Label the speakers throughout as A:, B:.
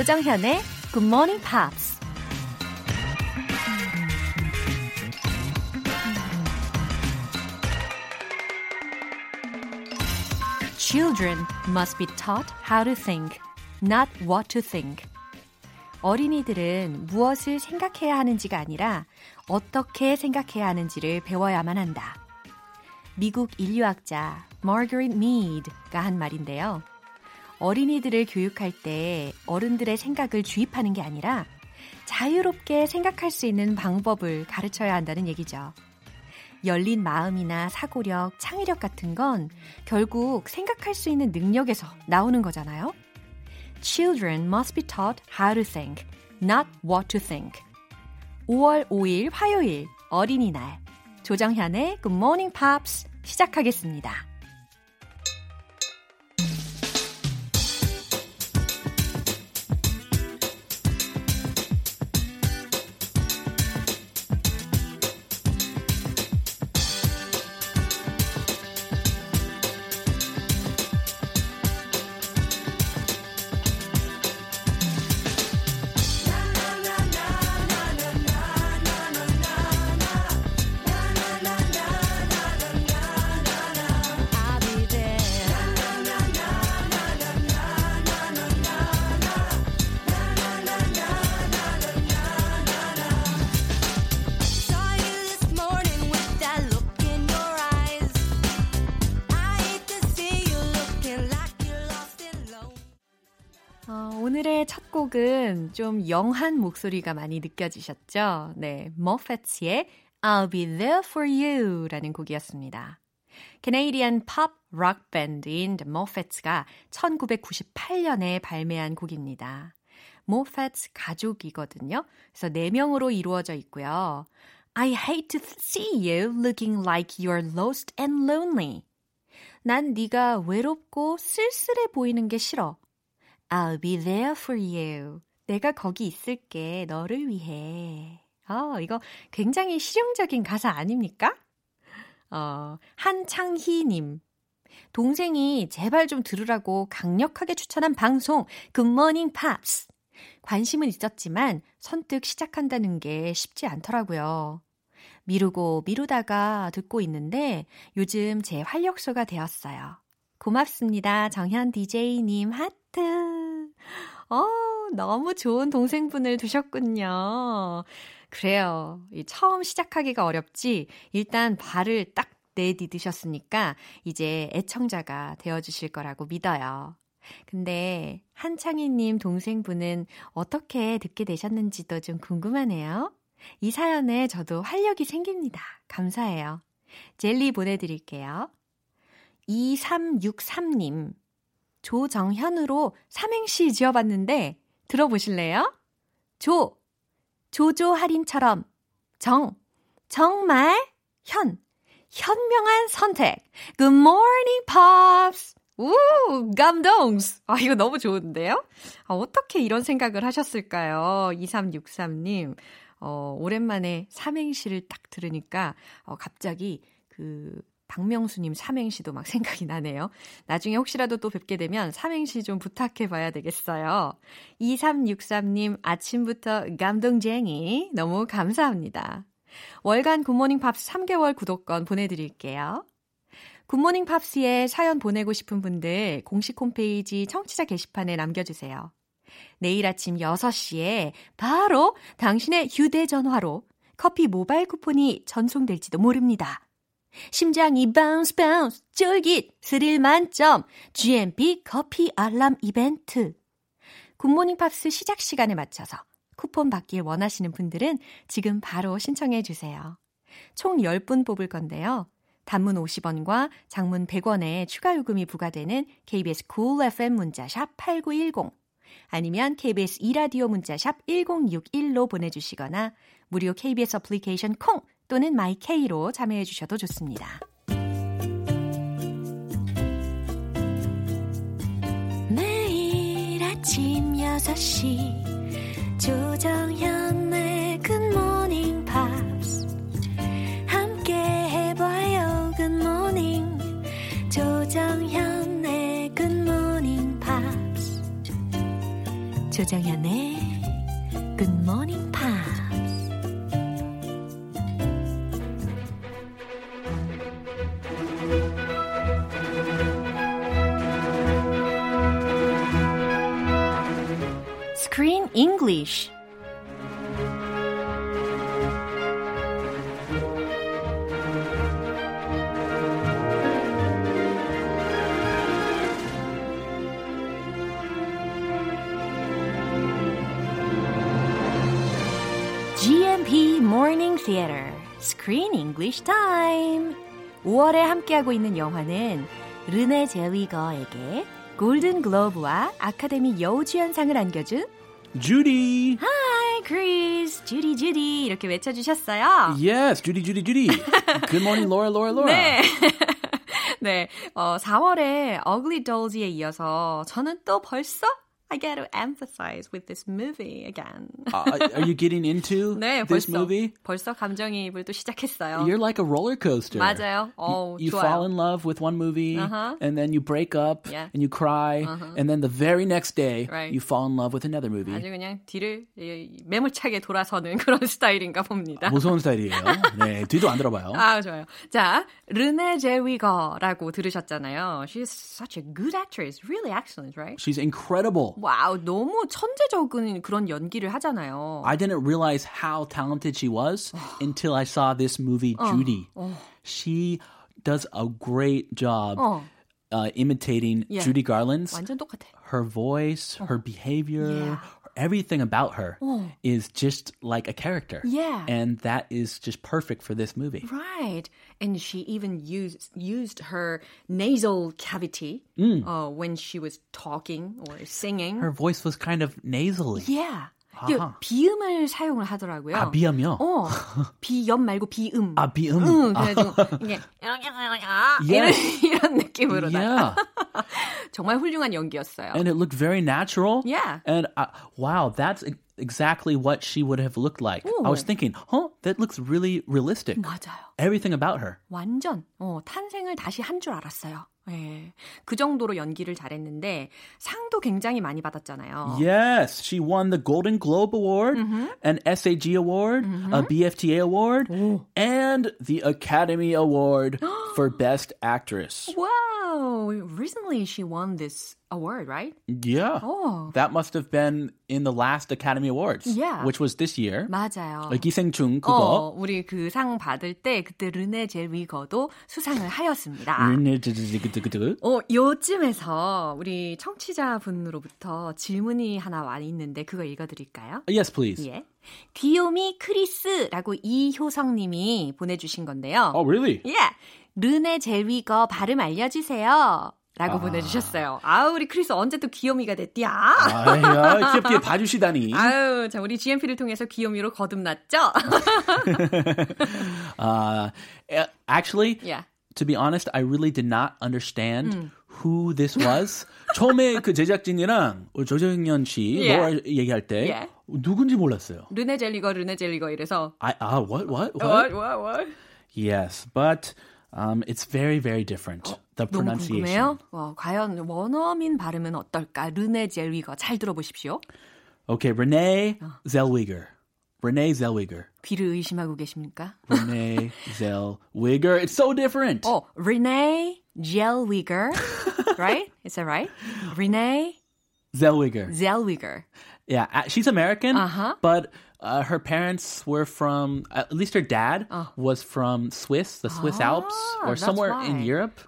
A: 조정현의 Good Morning Pops. Children must be taught how to think, not what to think. 어린이들은 무엇을 생각해야 하는지가 아니라 어떻게 생각해야 하는지를 배워야만 한다. 미국 인류학자 마거릿 미드가 한 말인데요. 어린이들을 교육할 때 어른들의 생각을 주입하는 게 아니라 자유롭게 생각할 수 있는 방법을 가르쳐야 한다는 얘기죠. 열린 마음이나 사고력, 창의력 같은 건 결국 생각할 수 있는 능력에서 나오는 거잖아요. Children must be taught how to think, not what to think. 5월 5일 화요일 어린이날 조정현의 Good Morning Pops 시작하겠습니다. 곡은 좀 영한 목소리가 많이 느껴지셨죠? 네, 머페츠의 I'll Be There For You 라는 곡이었습니다. 캐네이디안 팝락 밴드인 The Moffats 가 1998년에 발매한 곡입니다. 모페츠 가족이거든요. 그래서 4명으로 이루어져 있고요. I hate to see you looking like you're lost and lonely. 난 네가 외롭고 쓸쓸해 보이는 게 싫어. I'll be there for you. 내가 거기 있을게. 너를 위해. 어, 이거 굉장히 실용적인 가사 아닙니까? 어, 한창희님. 동생이 제발 좀 들으라고 강력하게 추천한 방송, 굿모닝 팝스. 관심은 있었지만 선뜻 시작한다는 게 쉽지 않더라고요. 미루고 미루다가 듣고 있는데 요즘 제 활력소가 되었어요. 고맙습니다. 정현 DJ님 하트. 어, 너무 좋은 동생분을 두셨군요. 그래요. 처음 시작하기가 어렵지. 일단 발을 딱 내디드셨으니까 이제 애청자가 되어주실 거라고 믿어요. 근데 한창희님 동생분은 어떻게 듣게 되셨는지도 좀 궁금하네요. 이 사연에 저도 활력이 생깁니다. 감사해요. 젤리 보내드릴게요. 2363님. 조정현으로 삼행시 지어봤는데 들어보실래요? 조, 조조 할인처럼 정, 정말 현, 현명한 선택. Good morning, pops. 우, 감동스. 아, 이거 너무 좋은데요? 아, 어떻게 이런 생각을 하셨을까요? 2363님. 어, 오랜만에 삼행시를 딱 들으니까, 어, 갑자기 그, 박명수님 삼행시도 막 생각이 나네요. 나중에 혹시라도 또 뵙게 되면 삼행시 좀 부탁해 봐야 되겠어요. 2363님 아침부터 감동쟁이 너무 감사합니다. 월간 굿모닝 팝스 3개월 구독권 보내드릴게요. 굿모닝 팝스에 사연 보내고 싶은 분들 공식 홈페이지 청취자 게시판에 남겨주세요. 내일 아침 6시에 바로 당신의 휴대전화로 커피 모바일 쿠폰이 전송될지도 모릅니다. 심장이 bounce bounce 쫄깃 스릴 만점 GMP 커피 알람 이벤트 굿모닝 팝스 시작 시간에 맞춰서 쿠폰 받길 원하시는 분들은 지금 바로 신청해 주세요. 총 10분 뽑을 건데요. 단문 50원과 장문 100원의 추가 요금이 부과되는 KBS cool FM 문자샵 8910 아니면 KBS 2라디오 문자샵 1061로 보내주시거나 무료 KBS 어플리케이션 콩 또는 마이케이로 참여해 주셔도 좋습니다. 매일 아침 6시 조정현의 굿모닝 팝스 함께 해봐요 good morning 조정현의 굿모닝 팝스 조정현의 English. GMP Morning Theater Screen English Time. 5월에 함께하고 있는 영화는 르네 제위거에게 골든 글로브와 아카데미 여우주연상을 안겨준
B: Judy.
A: Hi, Chris, 주디 주디 이렇게 외쳐주셨어요.
B: Yes, Judy, Judy, Judy. Good morning, Laura, Laura, Laura.
A: 네. 네, 어, 4월에 Ugly Dolls에 이어서 저는 또 벌써 I get to emphasize with this movie again.
B: Uh, are you getting into
A: 네,
B: this
A: 벌써
B: movie?
A: 벌써 감정이입을 또 시작했어요.
B: You're like a roller coaster.
A: 맞아요. 어,
B: you
A: 좋아요.
B: fall in love with one movie,
A: Uh-huh.
B: and then you break up,
A: Yeah. Uh-huh.
B: and you cry, and then the very next day,
A: Right.
B: you fall in love with another movie.
A: 아주 그냥 뒤를 예, 매몰차게 돌아서는 그런 스타일인가 봅니다.
B: 무서운 스타일이에요. 네, 뒤도 안 들어봐요.
A: 아, 좋아요. 자, 르네 제위거라고 들으셨잖아요. She's such a good actress. Really excellent, right?
B: She's incredible.
A: 와우, 너무 천재적인 그런 연기를 하잖아요.
B: I didn't realize how talented she was until I saw this movie, Judy. She does a great job
A: 어.
B: uh, imitating
A: Yeah.
B: Judy Garland's.
A: 완전 똑같아.
B: her voice, her behavior, everything about her is just like a character.
A: Yeah.
B: And that is just perfect for this movie.
A: Right. And she even used used her nasal cavity uh, when she was talking or singing.
B: Her voice was kind of nasally.
A: yeah. 그 비음을 사용을 하더라고요.
B: 아, 비염이요?
A: 어. 비염 말고 비음.
B: 아, 비음.
A: 응, 그래가지고 이게 이런
B: Yes.
A: 이런 느낌으로
B: Yeah.
A: 정말 훌륭한 연기였어요.
B: and it looked very natural.
A: Yeah.
B: And uh, wow, that's e- exactly what she would have looked like. I was thinking, huh, that looks really realistic.
A: 맞아요.
B: Everything about her.
A: 완전 어, 탄생을 다시 한 줄 알았어요. 예. 그 정도로 연기를 잘했는데 상도 굉장히 많이 받았잖아요.
B: Yes, she won the Golden Globe Award, an SAG Award, a BFTA Award, and the Academy Award for Best Actress.
A: Wow! Recently she won this award, right?
B: Yeah.
A: 어.
B: That must have been in the last Academy Awards,
A: Yeah.
B: which was this year.
A: 맞아요.
B: 어, 기생충 그거.
A: 어, 우리 그 상 받을 때 그때 르네 젤위거도 수상을 하였습니다.
B: 음,
A: 어, 요쯤에서 우리 청취자분으로부터 질문이 하나 와 있는데 그거 읽어 드릴까요?
B: Yes, please.
A: 예. 귀요미 크리스라고 이효성 님이 보내 주신 건데요.
B: Oh, really?
A: 예. 르네 젤위거 발음 알려 주세요. 라고 보내주셨어요. 아우, 우리 크리스 언제 또 귀요미가 됐디야?
B: 아야, 귀엽게 봐주시다니.
A: 아유, 자, 우리 GMP를 통해서 귀요미로 거듭났죠?
B: Uh, eh, actually,
A: yeah.
B: to be honest, I really did not understand who this was. 처음에 그 제작진이랑 조정현 씨
A: Yeah.
B: 노아 얘기할 때
A: Yeah.
B: 누군지 몰랐어요.
A: 르네 젤리거, 르네 젤리거 이래서
B: I, ah, what, what, what?
A: what, what, what?
B: Yes, but um, it's very, very different. the
A: 너무
B: pronunciation.
A: 궁금해요. 어, 과연 원어민 발음은 어떨까? 르네 젤리거 잘 들어보십시오.
B: Okay, Renee Zellweger. Renee Zellweger.
A: 귀를 의심하고 계십니까?
B: Renee Zellweger. It's so different.
A: 어, Renee Zellweger, right? Is that right? Renee
B: Zellweger.
A: Zellweger.
B: Yeah, uh, she's American,
A: Uh-huh.
B: but uh, her parents were from, at least her dad was from Swiss, the Swiss Alps,
A: Ah,
B: or
A: that's
B: somewhere
A: why.
B: in Europe.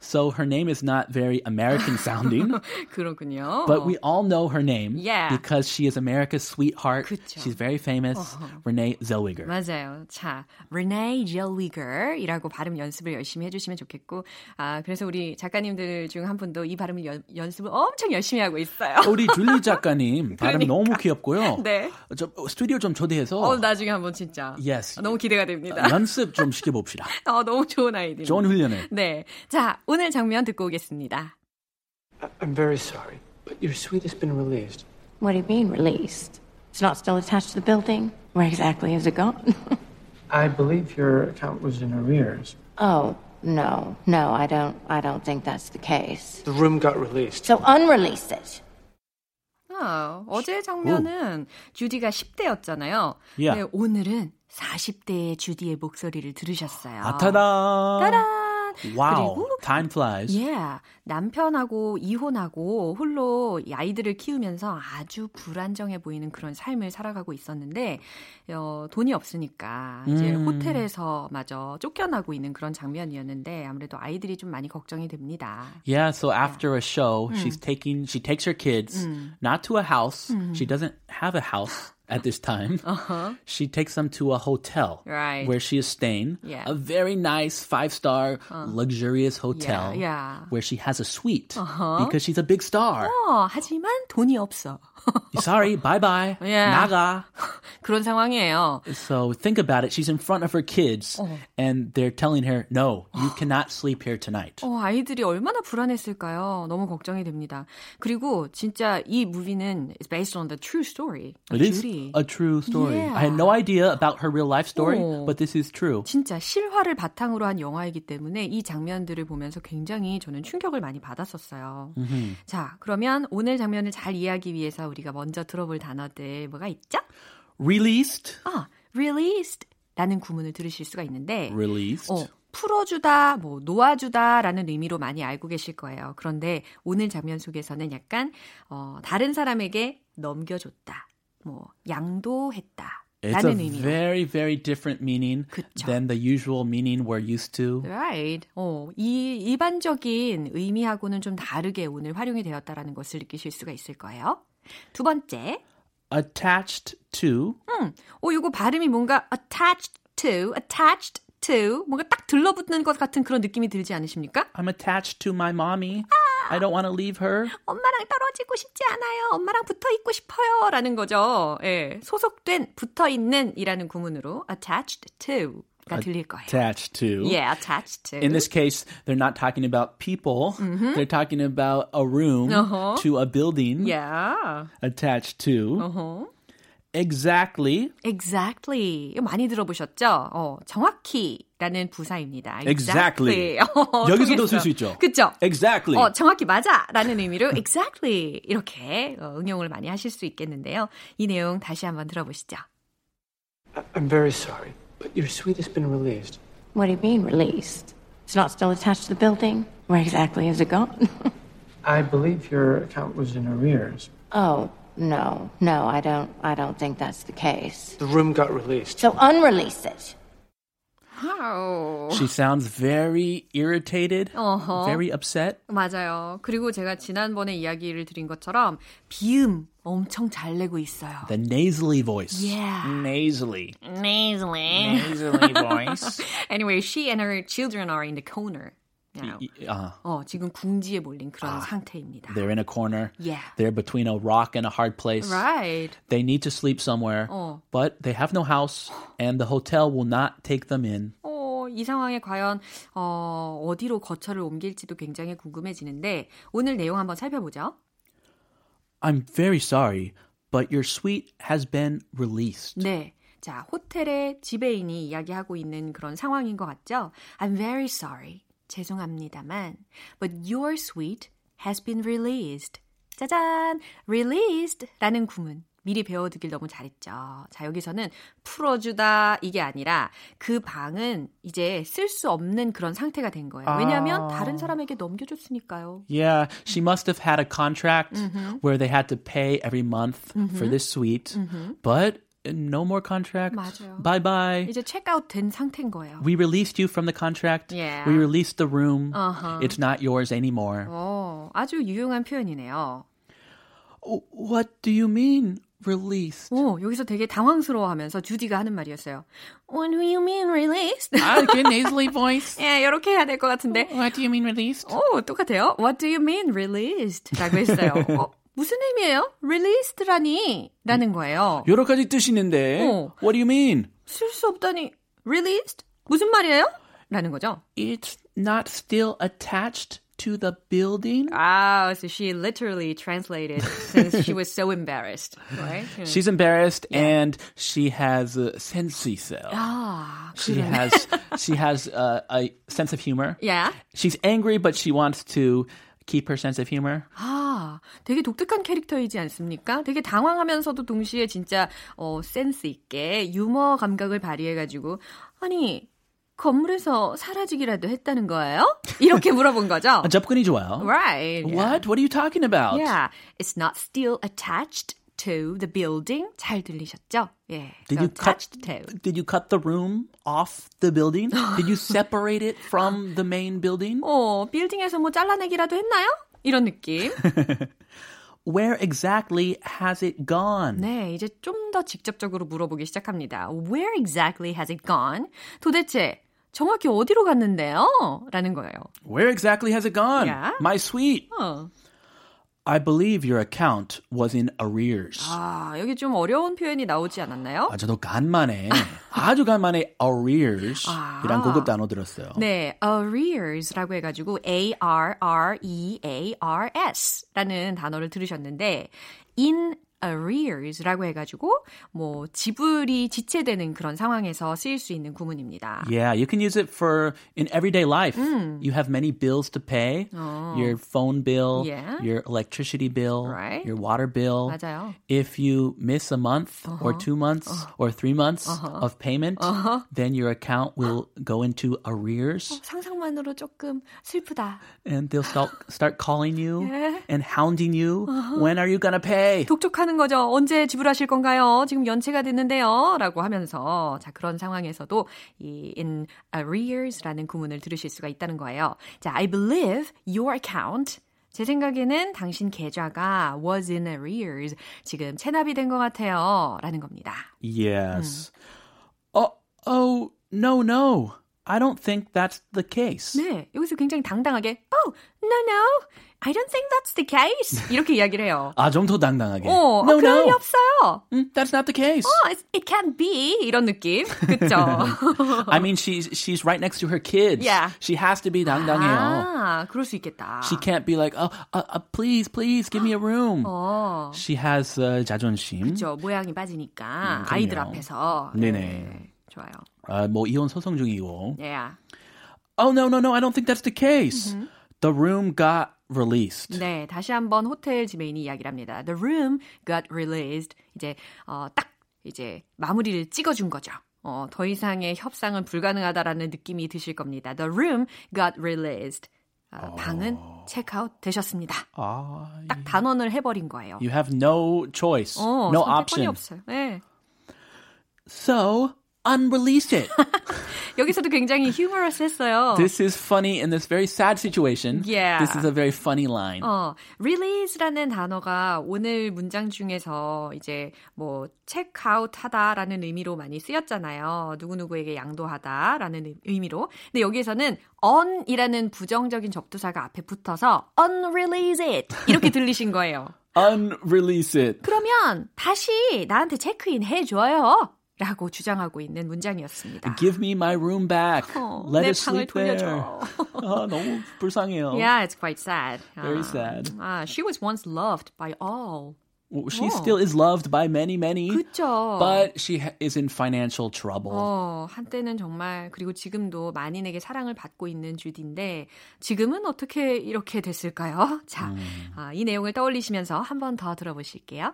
B: So her name is not very American sounding,
A: 그렇군요.
B: but we all know her name
A: Yeah.
B: because she is America's sweetheart.
A: 그쵸.
B: She's very famous, Renee Zellweger.
A: 맞아요. 자, Renee Zellweger이라고 발음 연습을 열심히 해주시면 좋겠고, 아 그래서 우리 작가님들 중 한 분도 이 발음을 연, 연습을 엄청 열심히 하고 있어요.
B: 우리 줄리 작가님 발음
A: 그러니까.
B: 너무 귀엽고요.
A: 네.
B: 저 스튜디오 좀 초대해서
A: 어, 나중에 한번 진짜.
B: Yes.
A: 너무 기대가 됩니다.
B: 연습 좀 시켜봅시다.
A: 어, 너무 좋은 아이디어.
B: 좋은 훈련을.
A: 네. 자, 오늘 장면 듣고 오겠습니다.
C: I'm very sorry, but your suite has been released.
D: What do you mean released? It's not still attached to the building? Where exactly is it gone?
C: I believe your account was in arrears.
D: oh, no. No, I don't I don't think that's the case.
C: The room got released.
D: So unrelease it.
A: 어, 어제 장면은 주디가 10대였잖아요.
B: Yeah.
A: 네, 오늘은 40대의 주디의 목소리를 들으셨어요.
B: 아, 타다!
A: 따란!
B: Wow.
A: 그리고
B: Time flies.
A: Yeah. 남편하고 이혼하고 홀로 이 아이들을 키우면서 아주 불안정해 보이는 그런 삶을 살아가고 있었는데 어, 돈이 없으니까 이제
B: 음.
A: 호텔에서 마저 쫓겨나고 있는 그런 장면이었는데 아무래도 아이들이 좀 많이 걱정이 됩니다.
B: Yeah, so after a show, she's taking she takes her kids not to a house. She doesn't have a house at this time. She takes them to a hotel
A: Right.
B: where she is staying.
A: Yeah.
B: A very nice five-star luxurious hotel
A: Yeah, yeah.
B: where she has a suite because she's a big star.
A: 어, 하지만 돈이 없어.
B: Sorry, bye-bye.
A: Yeah.
B: 나가.
A: 그런 상황이에요.
B: So think about it. She's in front of her kids and they're telling her, "No, you cannot sleep here tonight."
A: 어, 아이들이 얼마나 불안했을까요? 너무 걱정이 됩니다. 그리고 진짜 이 무비는 is based on the true story. of
B: It is A true story.
A: Yeah.
B: I had no idea about her real life story,
A: Oh.
B: but this is true.
A: 진짜 실화를 바탕으로 한 영화이기 때문에 이 장면들을 보면서 굉장히 저는 충격을 많이 받았었어요. 자, 그러면 오늘 장면을 잘 이해하기 위해서 우리가 먼저 들어볼 단어들 뭐가 있죠?
B: Released.
A: 아, released 라는 구문을 들으실 수가 있는데
B: Released.
A: 어, 풀어주다, 뭐 놓아주다라는 의미로 많이 알고 계실 거예요. 그런데 오늘 장면 속에서는 약간 어, 다른 사람에게 넘겨줬다, 뭐 양도했다.
B: It's a
A: 의미로.
B: very, very different meaning
A: 그쵸.
B: than the usual meaning we're used to.
A: Right. 어, 이 일반적인 의미하고는 좀 다르게 오늘 활용이 되었다라는 것을 느끼실 수가 있을 거예요. 두 번째.
B: Attached to.
A: 어, 이거 발음이 뭔가 attached to, attached to, 뭔가 딱 들러붙는 것 같은 그런 느낌이 들지 않으십니까?
B: I'm attached to my mommy. I don't want to leave her.
A: 엄마랑 떨어지고 싶지 않아요. 엄마랑 붙어 있고 싶어요. 라는 거죠. 예. 소속된, 붙어 있는 이라는 구문으로 attached to가 들릴 거예요.
B: Attached to.
A: Yeah, attached to.
B: In this case, they're not talking about people. They're talking about a room
A: Uh-huh.
B: to a building
A: yeah.
B: attached to.
A: Uh-huh.
B: Exactly.
A: Exactly. 이거 많이 들어보셨죠? 어, 정확히라는 부사입니다.
B: Exactly.
A: 어,
B: 여기서도
A: 통했어.
B: 쓸 수 있죠.
A: 그쵸?
B: Exactly.
A: 어, 정확히 맞아라는 의미로 exactly 이렇게 어, 응용을 많이 하실 수 있겠는데요. 이 내용 다시 한번 들어보시죠.
C: I- I'm very sorry, but your suite has been released.
D: What do you mean, released? It's not still attached to the building? Where exactly is it gone?
C: I believe your account was in arrears.
D: oh, no, no, I don't, I don't think that's the case.
C: The room got released.
D: So unrelease it.
B: She sounds very irritated,
A: Uh-huh.
B: very upset.
A: 맞아요. 그리고 제가 지난번에 이야기를 드린 것처럼 비음 엄청 잘 내고 있어요.
B: The nasally voice.
A: Yeah.
B: Nasally.
A: Nasally.
B: Nasally voice.
A: Anyway, she and her children are in the corner. Now.
B: Uh,
A: 어, 지금 궁지에 몰린 그런 상태입니다.
B: they're in a corner.
A: Yeah.
B: They're between a rock and a hard place.
A: Right.
B: They need to sleep somewhere,
A: 어.
B: but they have no house, and the hotel will not take them in.
A: 어, 이 상황에 과연 어, 어디로 거처를 옮길지도 굉장히 궁금해지는데 오늘 내용 한번 살펴보죠.
B: I'm very sorry, but your suite has been released.
A: 네. 자, 호텔의 지배인이 이야기하고 있는 그런 상황인 것 같죠? I'm very sorry. 죄송합니다만. But your suite has been released. 짜잔! released 라는 구문. 미리 배워두길 너무 잘했죠. 자, 여기서는 풀어주다 이게 아니라 그 방은 이제 쓸 수 없는 그런 상태가 된 거예요. 왜냐하면 다른 사람에게 넘겨줬으니까요.
B: Yeah, she must have had a contract where they had to pay every month for this suite, but no more contract.
A: 맞아요.
B: Bye bye.
A: 이제 체크아웃 된 상태인 거예요.
B: We released you from the contract.
A: Yeah.
B: We released the room.
A: Uh-huh.
B: It's not yours anymore.
A: 어, 아주 유용한 표현이네요.
B: Oh, What do you mean released?
A: 오, 여기서 되게 당황스러워하면서 주디가 하는 말이었어요. What do you mean released?
B: Ah, good nasally voice.
A: 예, 이렇게 해야 될 것 같은데.
B: What do you mean released?
A: 오, 똑같아요. What do you mean released? 라고 했어요. 어, 무슨 의미예요? released라니? 라는 거예요.
B: 여러 가지 뜻이 있는데.
A: 어.
B: What do you mean?
A: 쓸 수 없다니. released? 무슨 말이에요? 라는 거죠.
B: It's not still attached to the building.
A: Ah, so she literally translated since she was so embarrassed, right?
B: She's embarrassed and she has a sensey cell.
A: 아,
B: She has she has uh, a sense of humor.
A: yeah.
B: She's angry, but she wants to keep her sense of humor.
A: 아, 되게 독특한 캐릭터이지 않습니까? 되게 당황하면서도 동시에 진짜 어, 센스 있게 유머 감각을 발휘해가지고 아니 건물에서 사라지기라도 했다는 거예요? 이렇게 물어본 거죠.
B: 아, 접근이 좋아요.
A: Right.
B: What? What are you talking about?
A: Yeah, it's not still attached to the building. 잘 들리셨죠? 예.
B: Did you cut?
A: to.
B: Did you cut the room off the building? Did you separate it from the main building?
A: 어, 빌딩에서 뭐 잘라내기라도 했나요? 이런 느낌.
B: Where exactly has it gone?
A: 네, 이제 좀 더 직접적으로 물어보기 시작합니다. Where exactly has it gone? 도대체 정확히 어디로 갔는데요? 라는 거예요.
B: Where exactly has it gone?
A: Yeah.
B: My sweet.
A: 어.
B: I believe your account was in arrears.
A: 아, 여기 좀 어려운 표현이 나오지 않았나요?
B: 아, 저도 간만에 아주 간만에 arrears
A: 아.
B: 이란 고급 단어 들었어요.
A: 네, arrears라고 해가지고 A-R-R-E-A-R-S라는 단어를 들으셨는데 in arrears라고 해가지고 뭐 지불이 지체되는 그런 상황에서 쓰일 수 있는 구문입니다.
B: Yeah, you can use it for in everyday life. You have many bills to pay. Your phone bill,
A: Yeah.
B: your electricity bill,
A: Right.
B: your water bill.
A: 맞아요.
B: If you miss a month or two months or three months of payment, then your account will go into arrears
A: 상상만으로 조금 슬프다.
B: and they'll start start calling you
A: Yeah.
B: and hounding you. When are you gonna pay?
A: 독촉하는 거죠. 언제 지불하실 건가요? 지금 연체가 됐는데요. 라고 하면서 자 그런 상황에서도 이 in arrears라는 구문을 들으실 수가 있다는 거예요. 자, I believe your account 제 생각에는 당신 계좌가 was in arrears. 지금 체납이 된 것 같아요. 라는 겁니다.
B: Yes. Oh, oh, no, no. I don't think that's the case.
A: 네, 여기서 굉장히 당당하게 Oh, no, no. I don't think that's the case. 이렇게 이야기를 해요.
B: 아, 좀 더 당당하게.
A: 어,
B: no,
A: 어, 그럴 리
B: no.
A: 없어요.
B: Mm, that's not the case.
A: 어, it's- it can't be. 이런 느낌. 그쵸?
B: I mean, she's she's right next to her kids.
A: Yeah.
B: She has to be 당당해요.
A: 아, 그럴 수 있겠다.
B: She can't be like, oh, uh, uh, please, please, give me a room.
A: 어,
B: She has uh, 자존심.
A: 그쵸. 모양이 빠지니까
B: 음,
A: 아이들
B: 그럼요.
A: 앞에서.
B: 네네.
A: 네, 좋아요.
B: 아, 뭐 이혼 소송 중이고.
A: Yeah.
B: Oh no, no, no. I don't think that's the case. The room got released.
A: 네, 다시 한번 호텔 지메인이 이야기를 합니다. The room got released. 이제 어, 딱 이제 마무리를 찍어준 거죠. 어, 더 이상의 협상은 불가능하다라는 느낌이 드실 겁니다. The room got released. 어, 방은 체크아웃 되셨습니다.
B: 아,
A: 딱 단언을 해버린 거예요.
B: you have no choice,
A: 어,
B: no option.
A: 없어요. 네.
B: So unrelease it.
A: 여기서도 굉장히 humorous했어요.
B: this is funny in this very sad situation.
A: Yeah.
B: This is a very funny line.
A: 어, release라는 단어가 오늘 문장 중에서 이제 뭐 체크아웃 하다라는 의미로 많이 쓰였잖아요. 누구누구에게 양도하다라는 의- 의미로. 근데 여기에서는 on이라는 부정적인 접두사가 앞에 붙어서 unrelease it 이렇게 들리신 거예요.
B: Unrelease it.
A: 그러면 다시 나한테 체크인 해줘요. 라고 주장하고 있는 문장이었습니다.
B: Give me my room back.
A: 어,
B: Let
A: 내
B: us
A: 방을
B: sleep there.
A: 돌려줘.
B: 아, 너무 불쌍해요.
A: Yeah, it's quite sad.
B: Very
A: 아,
B: sad.
A: 아, she was once loved by all.
B: Well, She
A: 어.
B: still is loved by many, many.
A: 그쵸.
B: But she ha- is in financial trouble.
A: 어, 한때는 정말 그리고 지금도 만인에게 사랑을 받고 있는 주디인데 지금은 어떻게 이렇게 됐을까요? 자, 아, 이 내용을 떠올리시면서 한 번 더 들어보실게요.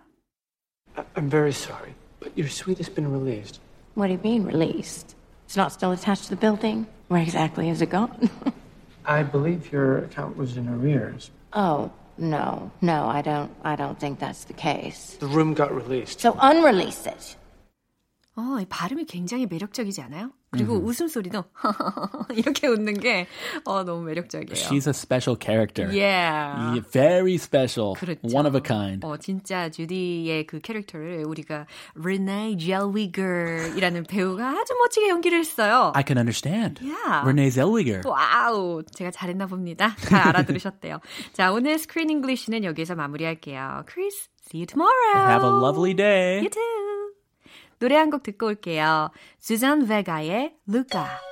C: I'm very sorry, but your suite has been released.
D: What do you mean, released? It's not still attached to the building? Where exactly is it gone?
C: I believe your account was in arrears.
D: oh, no, no, I don't, I don't think that's the case.
C: The room got released.
D: So unrelease it.
A: 어, 이 발음이 굉장히 매력적이지 않아요? 그리고 웃음소리도 이렇게 웃는 게 어, 너무 매력적이에요.
B: She's a special character.
A: yeah.
B: Yeah, Very special.
A: 그렇죠.
B: One of a kind.
A: 어, 진짜 주디의 그 캐릭터를 우리가 Renee Zellweger이라는 배우가 아주 멋지게 연기를 했어요.
B: I can understand.
A: Yeah.
B: Renee Zellweger.
A: 와우, 제가 잘했나 봅니다. 잘 알아들으셨대요. 자, 오늘 스크린 잉글리시는 여기서 마무리할게요. Chris, see you tomorrow.
B: Have a lovely day.
A: You too. 노래 한 곡 듣고 올게요. 수잔 베가의 루카.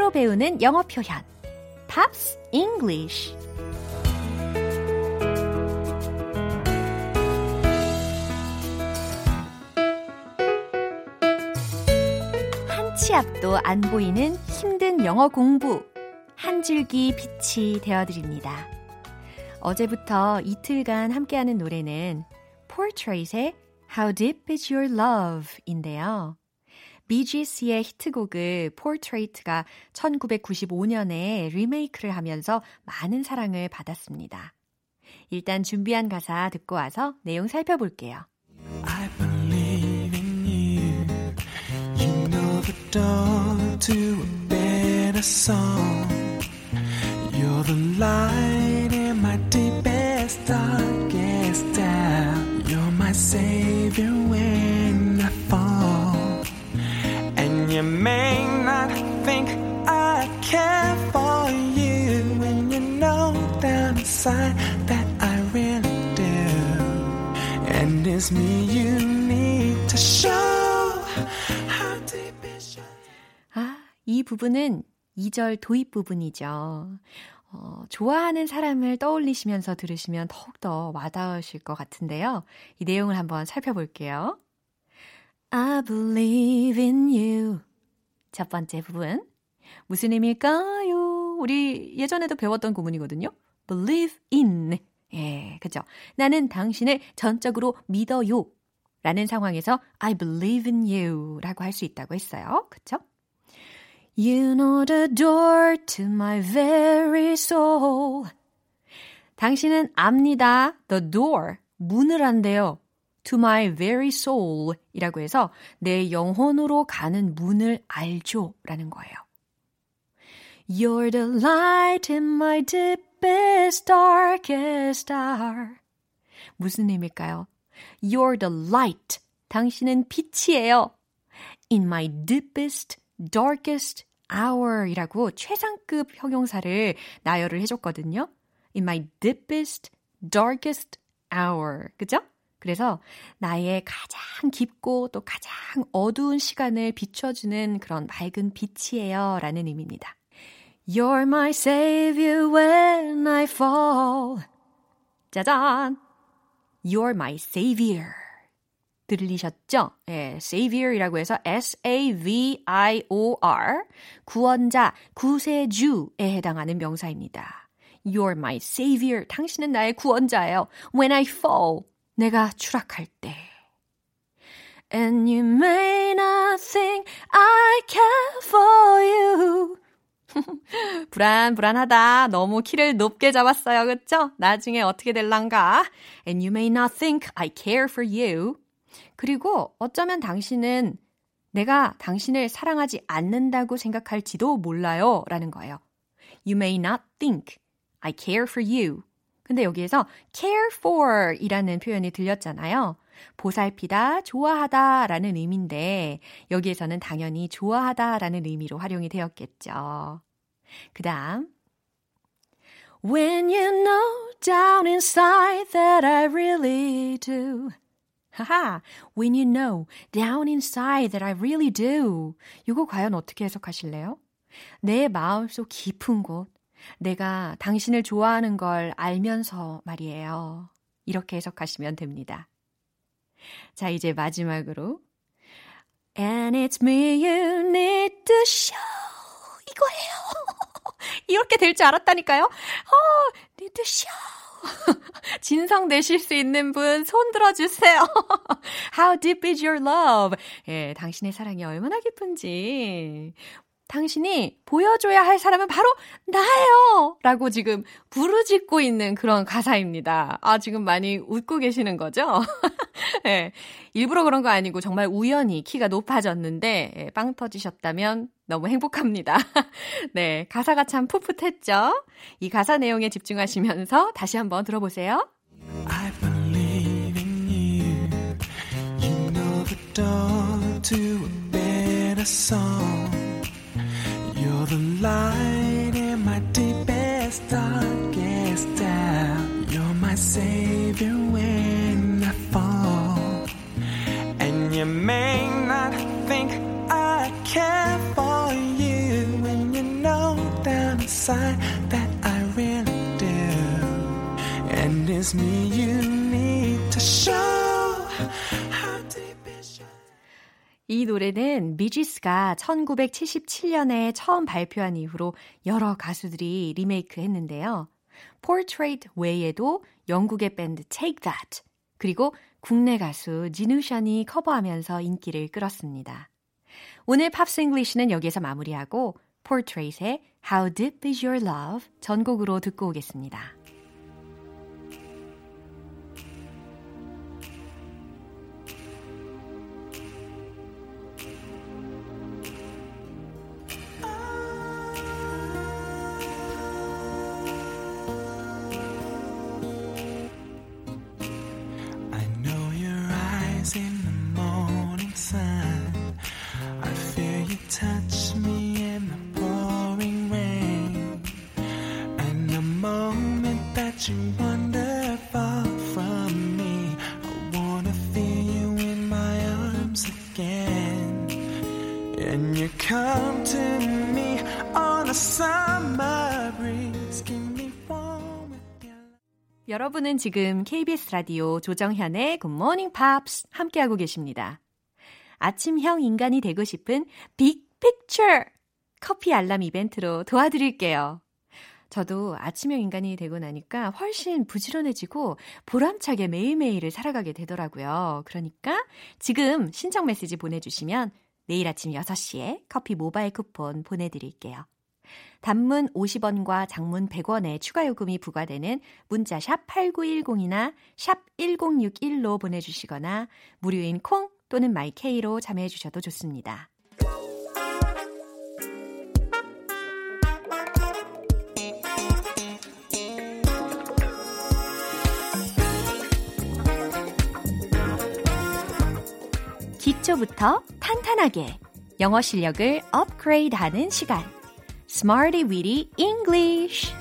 A: 팝으로 배우는 영어 표현 Pops English 한치 앞도 안 보이는 힘든 영어 공부 한 줄기 빛이 되어드립니다. 어제부터 이틀간 함께하는 노래는 Portrait의 How Deep Is Your Love인데요. 비지스의 히트곡을 Portrait가 1995년에 리메이크를 하면서 많은 사랑을 받았습니다. 일단 준비한 가사 듣고 와서 내용 살펴볼게요.
E: I believe in you. You know the door to a better song. You're the light
A: 부분은 2절 도입 부분이죠. 어, 좋아하는 사람을 떠올리시면서 들으시면 더욱더 와닿으실 것 같은데요. 이 내용을 한번 살펴볼게요. I believe in you. 첫 번째 부분. 무슨 의미일까요? 우리 예전에도 배웠던 구문이거든요. believe in. 예, 그죠. 나는 당신을 전적으로 믿어요. 라는 상황에서 I believe in you 라고 할 수 있다고 했어요. 그쵸? You know the door to my very soul. 당신은 압니다. The door. 문을 안대요. To my very soul 이라고 해서 내 영혼으로 가는 문을 알죠. 라는 거예요. You're the light in my deepest, darkest hour. 무슨 의미일까요? You're the light. 당신은 빛이에요. In my deepest, darkest hour 이라고 최상급 형용사를 나열을 해줬거든요. In my deepest, darkest hour. 그죠? 그래서 나의 가장 깊고 또 가장 어두운 시간을 비춰주는 그런 맑은 빛이에요. 라는 의미입니다. You're my savior when I fall. 짜잔! You're my savior. 들리셨죠? 예, savior이라고 해서 S-A-V-I-O-R, 구원자, 구세주에 해당하는 명사입니다. You're my savior. 당신은 나의 구원자예요. When I fall. 내가 추락할 때. And you may not think I care for you. 불안 불안하다. 너무 키를 높게 잡았어요. 그쵸? 나중에 어떻게 될란가? And you may not think I care for you. 그리고 어쩌면 당신은 내가 당신을 사랑하지 않는다고 생각할지도 몰라요. 라는 거예요. You may not think I care for you. 근데 여기에서 care for 이라는 표현이 들렸잖아요. 보살피다, 좋아하다 라는 의미인데 여기에서는 당연히 좋아하다 라는 의미로 활용이 되었겠죠. 그 다음 When you know down inside that I really do. 하하, when you know down inside that I really do. 이거 과연 어떻게 해석하실래요? 내 마음속 깊은 곳, 내가 당신을 좋아하는 걸 알면서 말이에요. 이렇게 해석하시면 됩니다. 자, 이제 마지막으로. And it's me you need to show. 이거예요. 이렇게 될 줄 알았다니까요. 어, need to show. 진성 내실 수 있는 분 손 들어주세요. How deep is your love? 예, 당신의 사랑이 얼마나 깊은지. 당신이 보여줘야 할 사람은 바로 나예요! 라고 지금 부르짖고 있는 그런 가사입니다. 아, 지금 많이 웃고 계시는 거죠? 네, 일부러 그런 거 아니고 정말 우연히 키가 높아졌는데, 예, 빵 터지셨다면 너무 행복합니다. 네, 가사가 참 풋풋했죠? 이 가사 내용에 집중하시면서 다시 한번 들어보세요.
E: You know the door to a better song. You're the light in my deepest, darkest doubt. You're my savior when I fall. And you may not think I care for you when you know down inside that I really do. And it's me you need to show
A: 이 노래는 미지스가 1977년에 처음 발표한 이후로 여러 가수들이 리메이크 했는데요. Portrait 외에도 영국의 밴드 Take That, 그리고 국내 가수 지누션이 커버하면서 인기를 끌었습니다. 오늘 Pops English는 여기에서 마무리하고 Portrait의 How Deep Is Your Love 전곡으로 듣고 오겠습니다. 여러분은 지금 KBS 라디오 조정현의 Good Morning Pops 함께하고 계십니다. 아침형 인간이 되고 싶은 빅 픽처 커피 알람 이벤트로 도와드릴게요. 저도 아침형 인간이 되고 나니까 훨씬 부지런해지고 보람차게 매일매일을 살아가게 되더라고요. 그러니까 지금 신청 메시지 보내주시면 내일 아침 6시에 커피 모바일 쿠폰 보내드릴게요. 단문 50원과 장문 100원의 추가 요금이 부과되는 문자 샵 8910이나 샵 1061로 보내주시거나 무료인 콩 또는 마이케이로 참여해 주셔도 좋습니다. 기초부터 탄탄하게 영어 실력을 업그레이드하는 시간. Smarty Weedy English.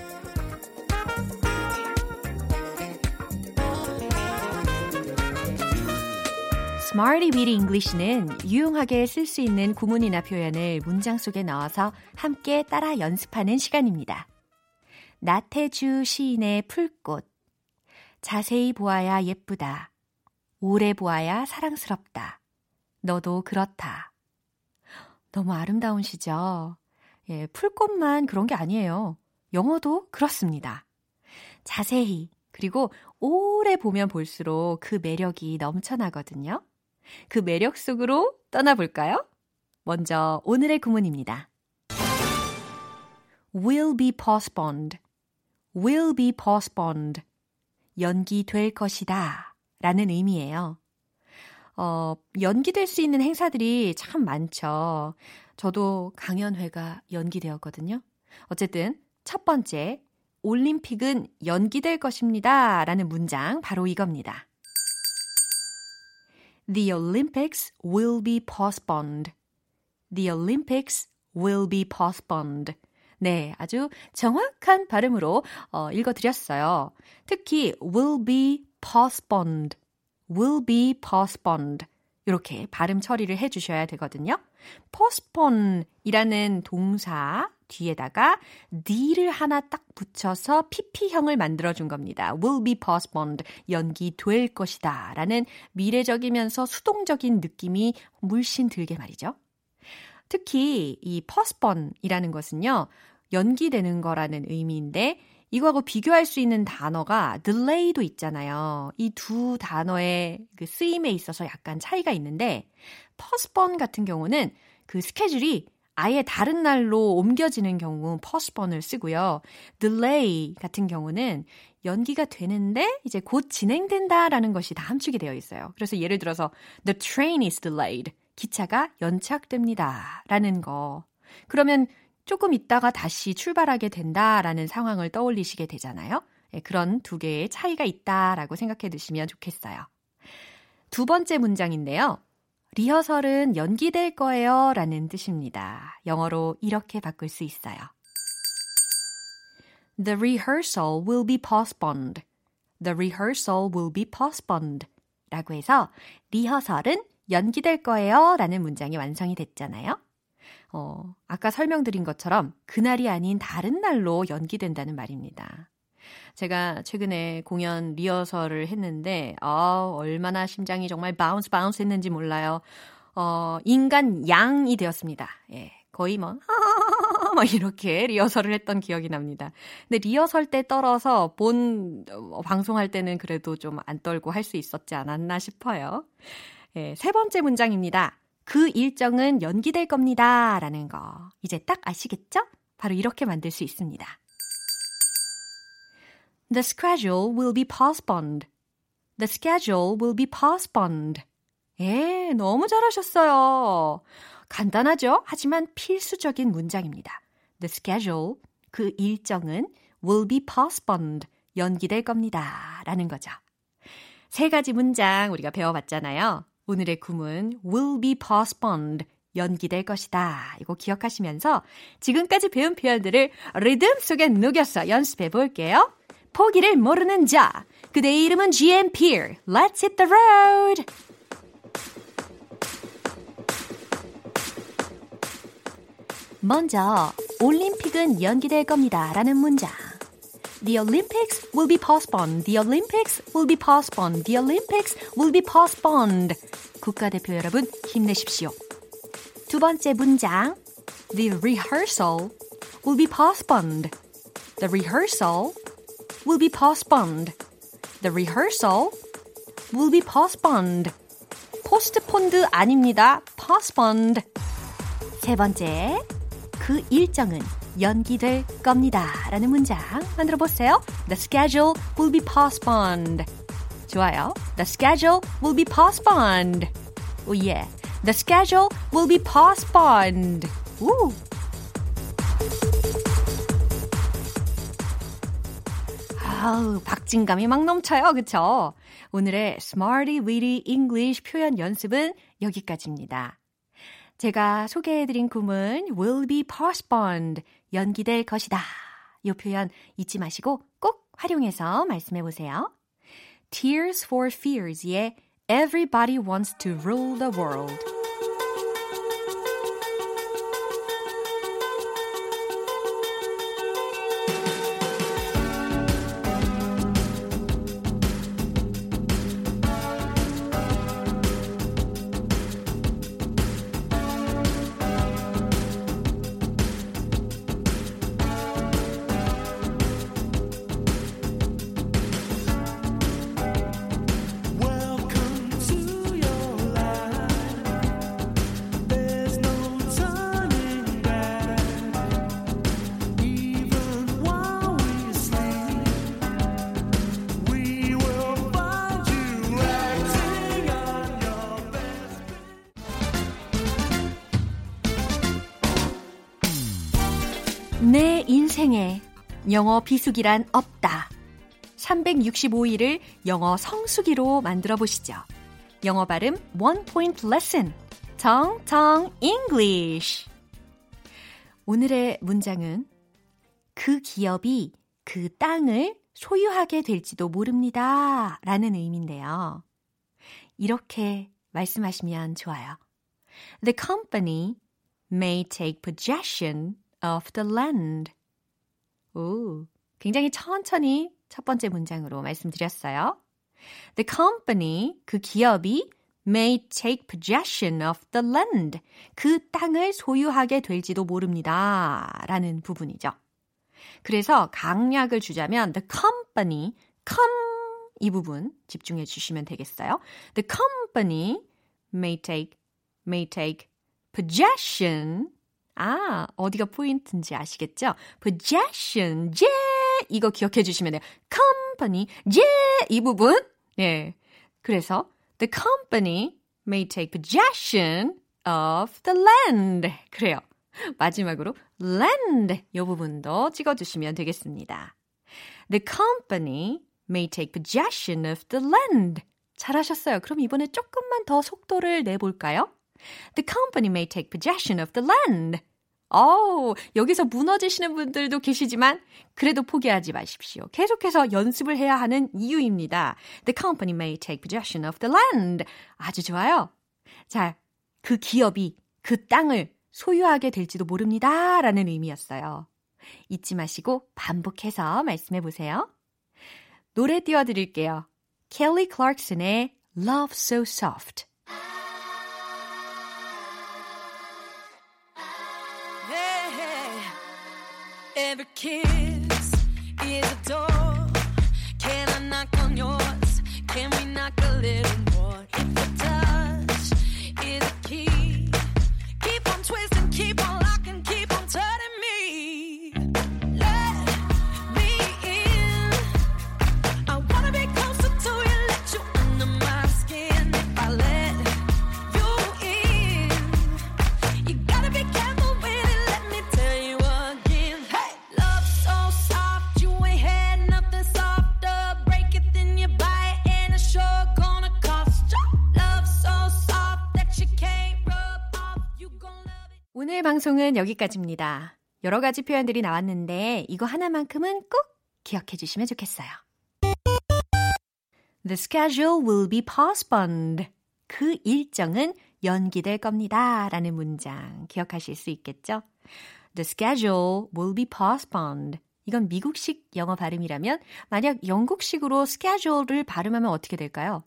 A: Smarty Weedy English는 유용하게 쓸 수 있는 구문이나 표현을 문장 속에 넣어서 함께 따라 연습하는 시간입니다. 나태주 시인의 풀꽃. 자세히 보아야 예쁘다. 오래 보아야 사랑스럽다. 너도 그렇다. 너무 아름다운 시죠? 예, 풀꽃만 그런 게 아니에요. 영어도 그렇습니다. 자세히, 그리고 오래 보면 볼수록 그 매력이 넘쳐나거든요. 그 매력 속으로 떠나볼까요? 먼저 오늘의 구문입니다. will be postponed, will be postponed. 연기될 것이다. 라는 의미예요. 어, 연기될 수 있는 행사들이 참 많죠. 저도 강연회가 연기되었거든요. 어쨌든 첫 번째, 올림픽은 연기될 것입니다. 라는 문장 바로 이겁니다. The Olympics will be postponed. The Olympics will be postponed. 네, 아주 정확한 발음으로 어, 읽어드렸어요. 특히 will be postponed, will be postponed 이렇게 발음 처리를 해주셔야 되거든요. Postpone이라는 동사 뒤에다가 d를 하나 딱 붙여서 pp형을 만들어준 겁니다. will be postponed, 연기될 것이다 라는 미래적이면서 수동적인 느낌이 물씬 들게 말이죠. 특히 이 postpone이라는 것은요, 연기되는 거라는 의미인데, 이거하고 비교할 수 있는 단어가 delay도 있잖아요. 이 두 단어의 그 쓰임에 있어서 약간 차이가 있는데, postpone 같은 경우는 그 스케줄이 아예 다른 날로 옮겨지는 경우 postpone을 쓰고요. delay 같은 경우는 연기가 되는데 이제 곧 진행된다라는 것이 다 함축이 되어 있어요. 그래서 예를 들어서 the train is delayed. 기차가 연착됩니다. 라는 거. 그러면 조금 있다가 다시 출발하게 된다라는 상황을 떠올리시게 되잖아요. 예, 그런 두 개의 차이가 있다라고 생각해 두시면 좋겠어요. 두 번째 문장인데요. 리허설은 연기될 거예요 라는 뜻입니다. 영어로 이렇게 바꿀 수 있어요. The rehearsal will be postponed. The rehearsal will be postponed. 라고 해서 리허설은 연기될 거예요 라는 문장이 완성이 됐잖아요. 어, 아까 설명드린 것처럼 그날이 아닌 다른 날로 연기된다는 말입니다. 제가 최근에 공연 리허설을 했는데, 아, 얼마나 심장이 정말 bounce bounce 했는지 몰라요. 어, 인간 양이 되었습니다. 예, 거의 뭐, 막 이렇게 리허설을 했던 기억이 납니다. 근데 리허설 때 떨어서 본 어, 방송할 때는 그래도 좀 안 떨고 할 수 있었지 않았나 싶어요. 예, 세 번째 문장입니다. 그 일정은 연기될 겁니다. 라는 거. 이제 딱 아시겠죠? 바로 이렇게 만들 수 있습니다. The schedule will be postponed. The schedule will be postponed. 예, 너무 잘하셨어요. 간단하죠? 하지만 필수적인 문장입니다. The schedule, 그 일정은 will be postponed. 연기될 겁니다. 라는 거죠. 세 가지 문장 우리가 배워봤잖아요. 오늘의 구문 will be postponed. 연기될 것이다. 이거 기억하시면서 지금까지 배운 표현들을 리듬 속에 녹여서 연습해 볼게요. 포기를 모르는 자. 그대의 이름은 GMP. Let's hit the road. 먼저 올림픽은 연기될 겁니다. 라는 문장. The Olympics will be postponed. The Olympics will be postponed. The Olympics will be postponed. 국가대표 여러분 힘내십시오. 두 번째 문장. The rehearsal will be postponed. The rehearsal will be postponed. The rehearsal will be postponed. postponed 아닙니다. postponed. 세 번째. 그 일정은 연기될 겁니다. 라는 문장 만들어 보세요. The schedule will be postponed. 좋아요. The schedule will be postponed. 오, oh, yeah. The schedule will be postponed. 우. 아우, 박진감이 막 넘쳐요. 그쵸? 오늘의 Smarty Weedy English 표현 연습은 여기까지입니다. 제가 소개해드린 구문 will be postponed 연기될 것이다. 이 표현 잊지 마시고 꼭 활용해서 말씀해 보세요. Tears for Fears의 Everybody Wants to Rule the World 인생에 영어 비수기란 없다. 365일을 영어 성수기로 만들어 보시죠. 영어 발음 원 포인트 레슨. 정정 English. 오늘의 문장은 그 기업이 그 땅을 소유하게 될지도 모릅니다. 라는 의미인데요. 이렇게 말씀하시면 좋아요. The company may take possession of the land. 오, 굉장히 천천히 첫 번째 문장으로 말씀드렸어요. The company, 그 기업이 may take possession of the land. 그 땅을 소유하게 될지도 모릅니다. 라는 부분이죠. 그래서 강약을 주자면 the company, come 이 부분 집중해 주시면 되겠어요. The company may take, may take possession 아, 어디가 포인트인지 아시겠죠? possession, 예! 이거 기억해 주시면 돼요. company, 예! 이 부분. 네. 그래서 the company may take possession of the land. 그래요. 마지막으로 land 이 부분도 찍어 주시면 되겠습니다. The company may take possession of the land. 잘하셨어요. 그럼 이번에 조금만 더 속도를 내볼까요? The company may take possession of the land. 어우, 여기서 무너지시는 분들도 계시지만 그래도 포기하지 마십시오. 계속해서 연습을 해야 하는 이유입니다. The company may take possession of the land. 아주 좋아요. 자, 그 기업이 그 땅을 소유하게 될지도 모릅니다. 라는 의미였어요. 잊지 마시고 반복해서 말씀해 보세요. 노래 띄워 드릴게요. 켈리 클락슨의 Love So Soft.
F: Every kiss
A: 방송은 여기까지입니다. 여러 가지 표현들이 나왔는데 이거 하나만큼은 꼭 기억해 주시면 좋겠어요. The schedule will be postponed. 그 일정은 연기될 겁니다. 라는 문장 기억하실 수 있겠죠? The schedule will be postponed. 이건 미국식 영어 발음이라면 만약 영국식으로 schedule를 발음하면 어떻게 될까요?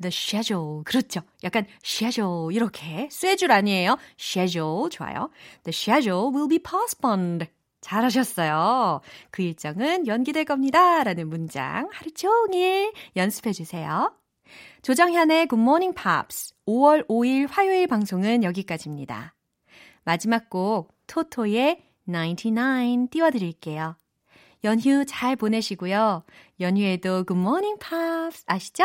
A: The schedule. 그렇죠. 약간 schedule 이렇게 쇠줄 아니에요? schedule 좋아요. The schedule will be postponed. 잘하셨어요. 그 일정은 연기될 겁니다. 라는 문장 하루 종일 연습해 주세요. 조정현의 Good Morning Pops 5월 5일 화요일 방송은 여기까지입니다. 마지막 곡 토토의 99 띄워드릴게요. 연휴 잘 보내시고요. 연휴에도 Good Morning Pops 아시죠?